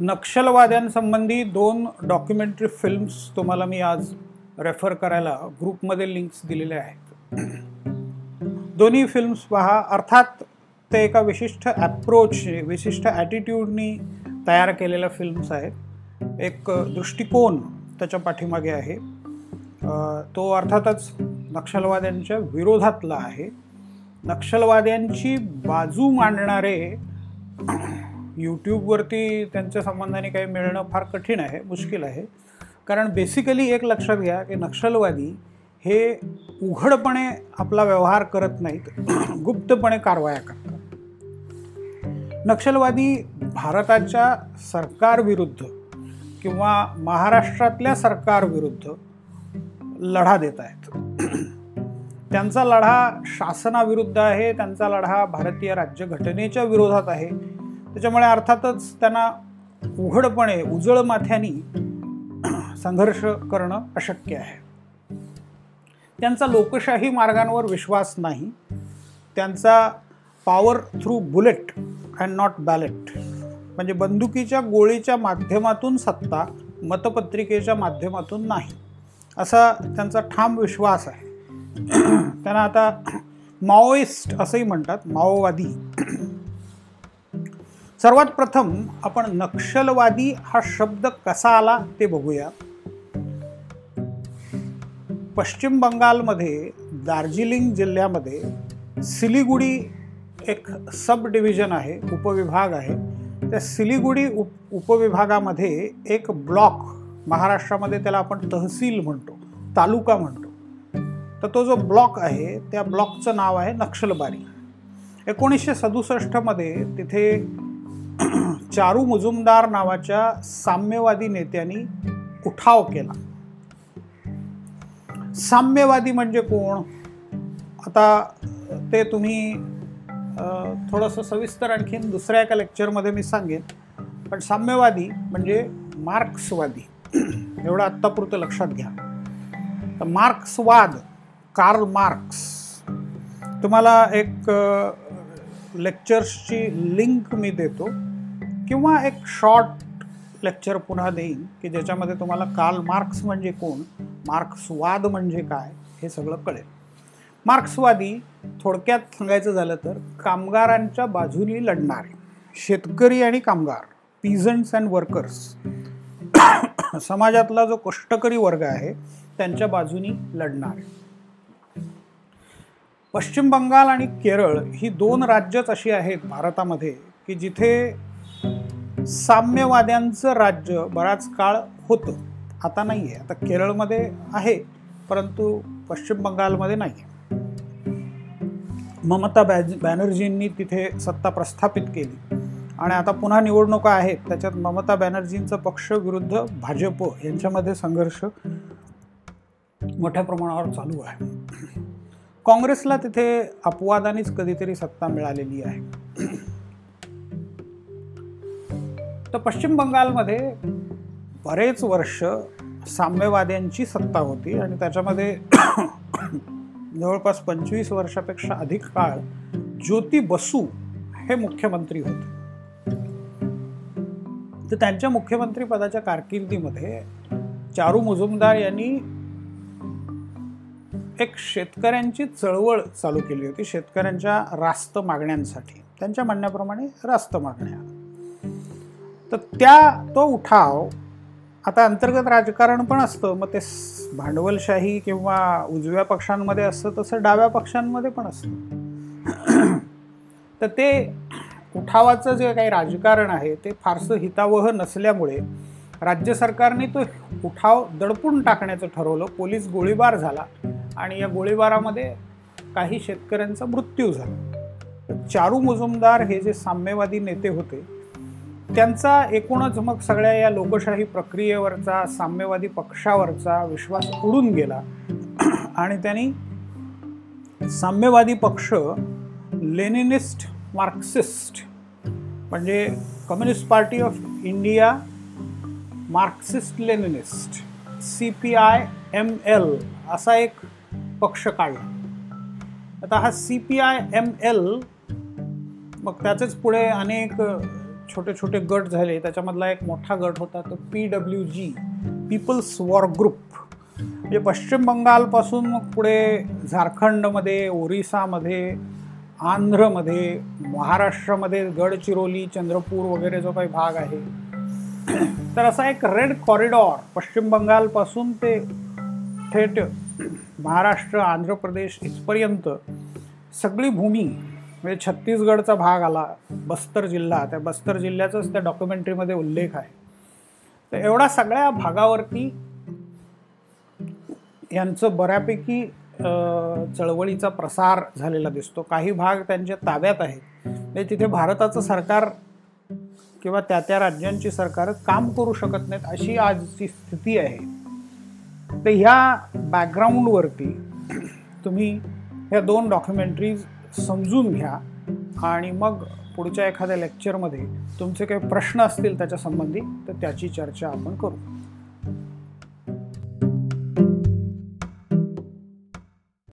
नक्षलवाद्यांसंबंधी दोन documentary films तुम्हाला मी आज रेफर करायला ग्रुपमध्ये लिंक्स दिलेले आहेत. दोन्ही फिल्म्स पहा. अर्थात ते एका विशिष्ट ॲप्रोच विशिष्ट ॲटिट्यूडनी तयार केलेल्या फिल्म्स आहेत. एक दृष्टिकोन त्याच्या पाठीमागे आहे. तो अर्थातच नक्षलवाद्यांच्या विरोधातला आहे. नक्षलवाद्यांची बाजू मांडणारे यूट्यूबवरती त्यांच्या संबंधाने काही मिळणं फार कठीण आहे मुश्किल आहे. कारण बेसिकली एक लक्षात घ्या की नक्षलवादी हे उघडपणे आपला व्यवहार करत नाहीत गुप्तपणे कारवाया करतात. नक्षलवादी भारताच्या सरकारविरुद्ध किंवा महाराष्ट्रातल्या सरकारविरुद्ध लढा देत आहेत. त्यांचा लढा शासनाविरुद्ध आहे त्यांचा लढा भारतीय राज्यघटनेच्या विरोधात आहे. त्याच्यामुळे अर्थातच त्यांना उघडपणे उजळ माथ्यानी संघर्ष करणं अशक्य आहे. त्यांचा लोकशाही मार्गांवर विश्वास नाही. त्यांचा power through bullet and not ballot म्हणजे बंदुकीच्या गोळीच्या माध्यमातून सत्ता मतपत्रिकेच्या माध्यमातून नाही. असा त्यांचा ठाम विश्वास आहे. त्यांना आता माओइस्ट असंही म्हणतात माओवादी. सर्वात प्रथम आपण नक्षलवादी हा शब्द कसा आला ते बघूया. पश्चिम बंगालमध्ये दार्जिलिंग जिल्ह्यामध्ये सिलिगुडी एक सब डिव्हिजन आहे उपविभाग आहे. त्या सिलिगुडी उप उपविभागामध्ये एक ब्लॉक महाराष्ट्रामध्ये त्याला आपण तहसील म्हणतो तालुका म्हणतो. तर तो जो ब्लॉक आहे त्या ब्लॉकचं नाव आहे नक्षलबारी. एकोणीसशे सदुसष्टमध्ये तिथे चारू मुजुमदार नावाच्या साम्यवादी नेत्यांनी उठाव केला. साम्यवादी म्हणजे कोण? आता ते तुम्ही थोडंसं सविस्तर आणखीन दुसऱ्या एका लेक्चरमध्ये मी सांगेन. पण साम्यवादी म्हणजे मार्क्सवादी. एवढं आत्तापुरतं लक्षात घ्या. तर मार्क्सवाद कार्ल मार्क्स. तुम्हाला एक लेक्चर्सची लिंक मी देतो. किंवा एक शॉर्ट लेक्चर पुन्हा देईन की ज्याच्यामध्ये तुम्हाला काल मार्क्स म्हणजे कोण मार्क्सवाद म्हणजे काय हे सगळं कळेल. मार्क्सवादी थोडक्यात सांगायचं झालं तर कामगारांच्या बाजूनी लढणारे शेतकरी आणि कामगार पीझंट्स अँड वर्कर्स समाजातला जो कष्टकरी वर्ग आहे त्यांच्या बाजूनी लढणारे. पश्चिम बंगाल आणि केरळ ही दोन राज्यच अशी आहेत भारतामध्ये की जिथे साम्यवाद्यांचं राज्य बराच काळ होतं. आता नाही आहे आता केरळमध्ये आहे परंतु पश्चिम बंगालमध्ये नाही ममता बॅज बॅनर्जींनी तिथे सत्ता प्रस्थापित केली. आणि आता पुन्हा निवडणुका आहेत. त्याच्यात ममता बॅनर्जींचा पक्ष विरुद्ध भाजप यांच्यामध्ये संघर्ष मोठ्या प्रमाणावर चालू आहे. काँग्रेसला तिथे अपवादानेच कधीतरी सत्ता मिळालेली आहे. तर पश्चिम बंगालमध्ये बरेच वर्ष साम्यवाद्यांची सत्ता होती आणि त्याच्यामध्ये जवळपास पंचवीस वर्षापेक्षा अधिक काळ ज्योती बसू हे मुख्यमंत्री होते. तर त्यांच्या मुख्यमंत्री पदाच्या कारकिर्दीमध्ये चारू मुजुमदार यांनी एक शेतकऱ्यांची चळवळ चालू केली होती शेतकऱ्यांच्या रास्त मागण्यांसाठी. त्यांच्या म्हणण्याप्रमाणे रास्त मागण्या. तर त्या तो उठाव आता अंतर्गत राजकारण पण असतं मग ते भांडवलशाही किंवा उजव्या पक्षांमध्ये असतं तसं डाव्या पक्षांमध्ये पण असतं. तर ते उठावाचं जे काही राजकारण आहे ते फारसं हितावह नसल्यामुळे राज्य सरकारने तो उठाव दडपून टाकण्याचं ठरवलं पोलीस गोळीबार झाला. आणि या गोळीबारामध्ये काही शेतकऱ्यांचा मृत्यू झाला. चारू मुजुमदार हे जे साम्यवादी नेते होते त्यांचा एकूणच मग सगळ्या या लोकशाही प्रक्रियेवरचा साम्यवादी पक्षावरचा विश्वास उडून गेला. आणि त्यांनी साम्यवादी पक्ष लेनिनिस्ट मार्क्सिस्ट म्हणजे Communist Party of India Marxist Leninist C P I M L असा एक पक्ष काढला. आता हा C P I M L मग त्याचेच पुढे अनेक छोटे छोटे गट झाले. त्याच्यामधला एक मोठा गट होता तो P W G People's War Group म्हणजे पश्चिम बंगालपासून मग पुढे झारखंडमध्ये ओरिसामध्ये आंध्रमध्ये महाराष्ट्रामध्ये गडचिरोली चंद्रपूर वगैरे जो काही भाग आहे. तर असा एक रेड कॉरिडॉर पश्चिम बंगालपासून ते थेट महाराष्ट्र आंध्र प्रदेश इथपर्यंत सगळी भूमी म्हणजे छत्तीसगडचा भाग आला बस्तर जिल्हा. त्या बस्तर जिल्ह्याचाच त्या डॉक्युमेंटरीमध्ये उल्लेख आहे. तर एवढा सगळ्या भागावरती यांचं बऱ्यापैकी चळवळीचा प्रसार झालेला दिसतो. काही भाग त्यांच्या ताब्यात आहेत. म्हणजे तिथे भारताचं सरकार किंवा त्या त्या राज्यांची सरकार काम करू शकत नाहीत अशी आजची स्थिती आहे. तर ह्या बॅकग्राऊंडवरती तुम्ही ह्या दोन डॉक्युमेंटरीज समजून घ्या आणि मग पुढच्या एखाद्या लेक्चरमध्ये तुमचे काही प्रश्न असतील त्याच्या संबंधी तर त्याची चर्चा आपण करू.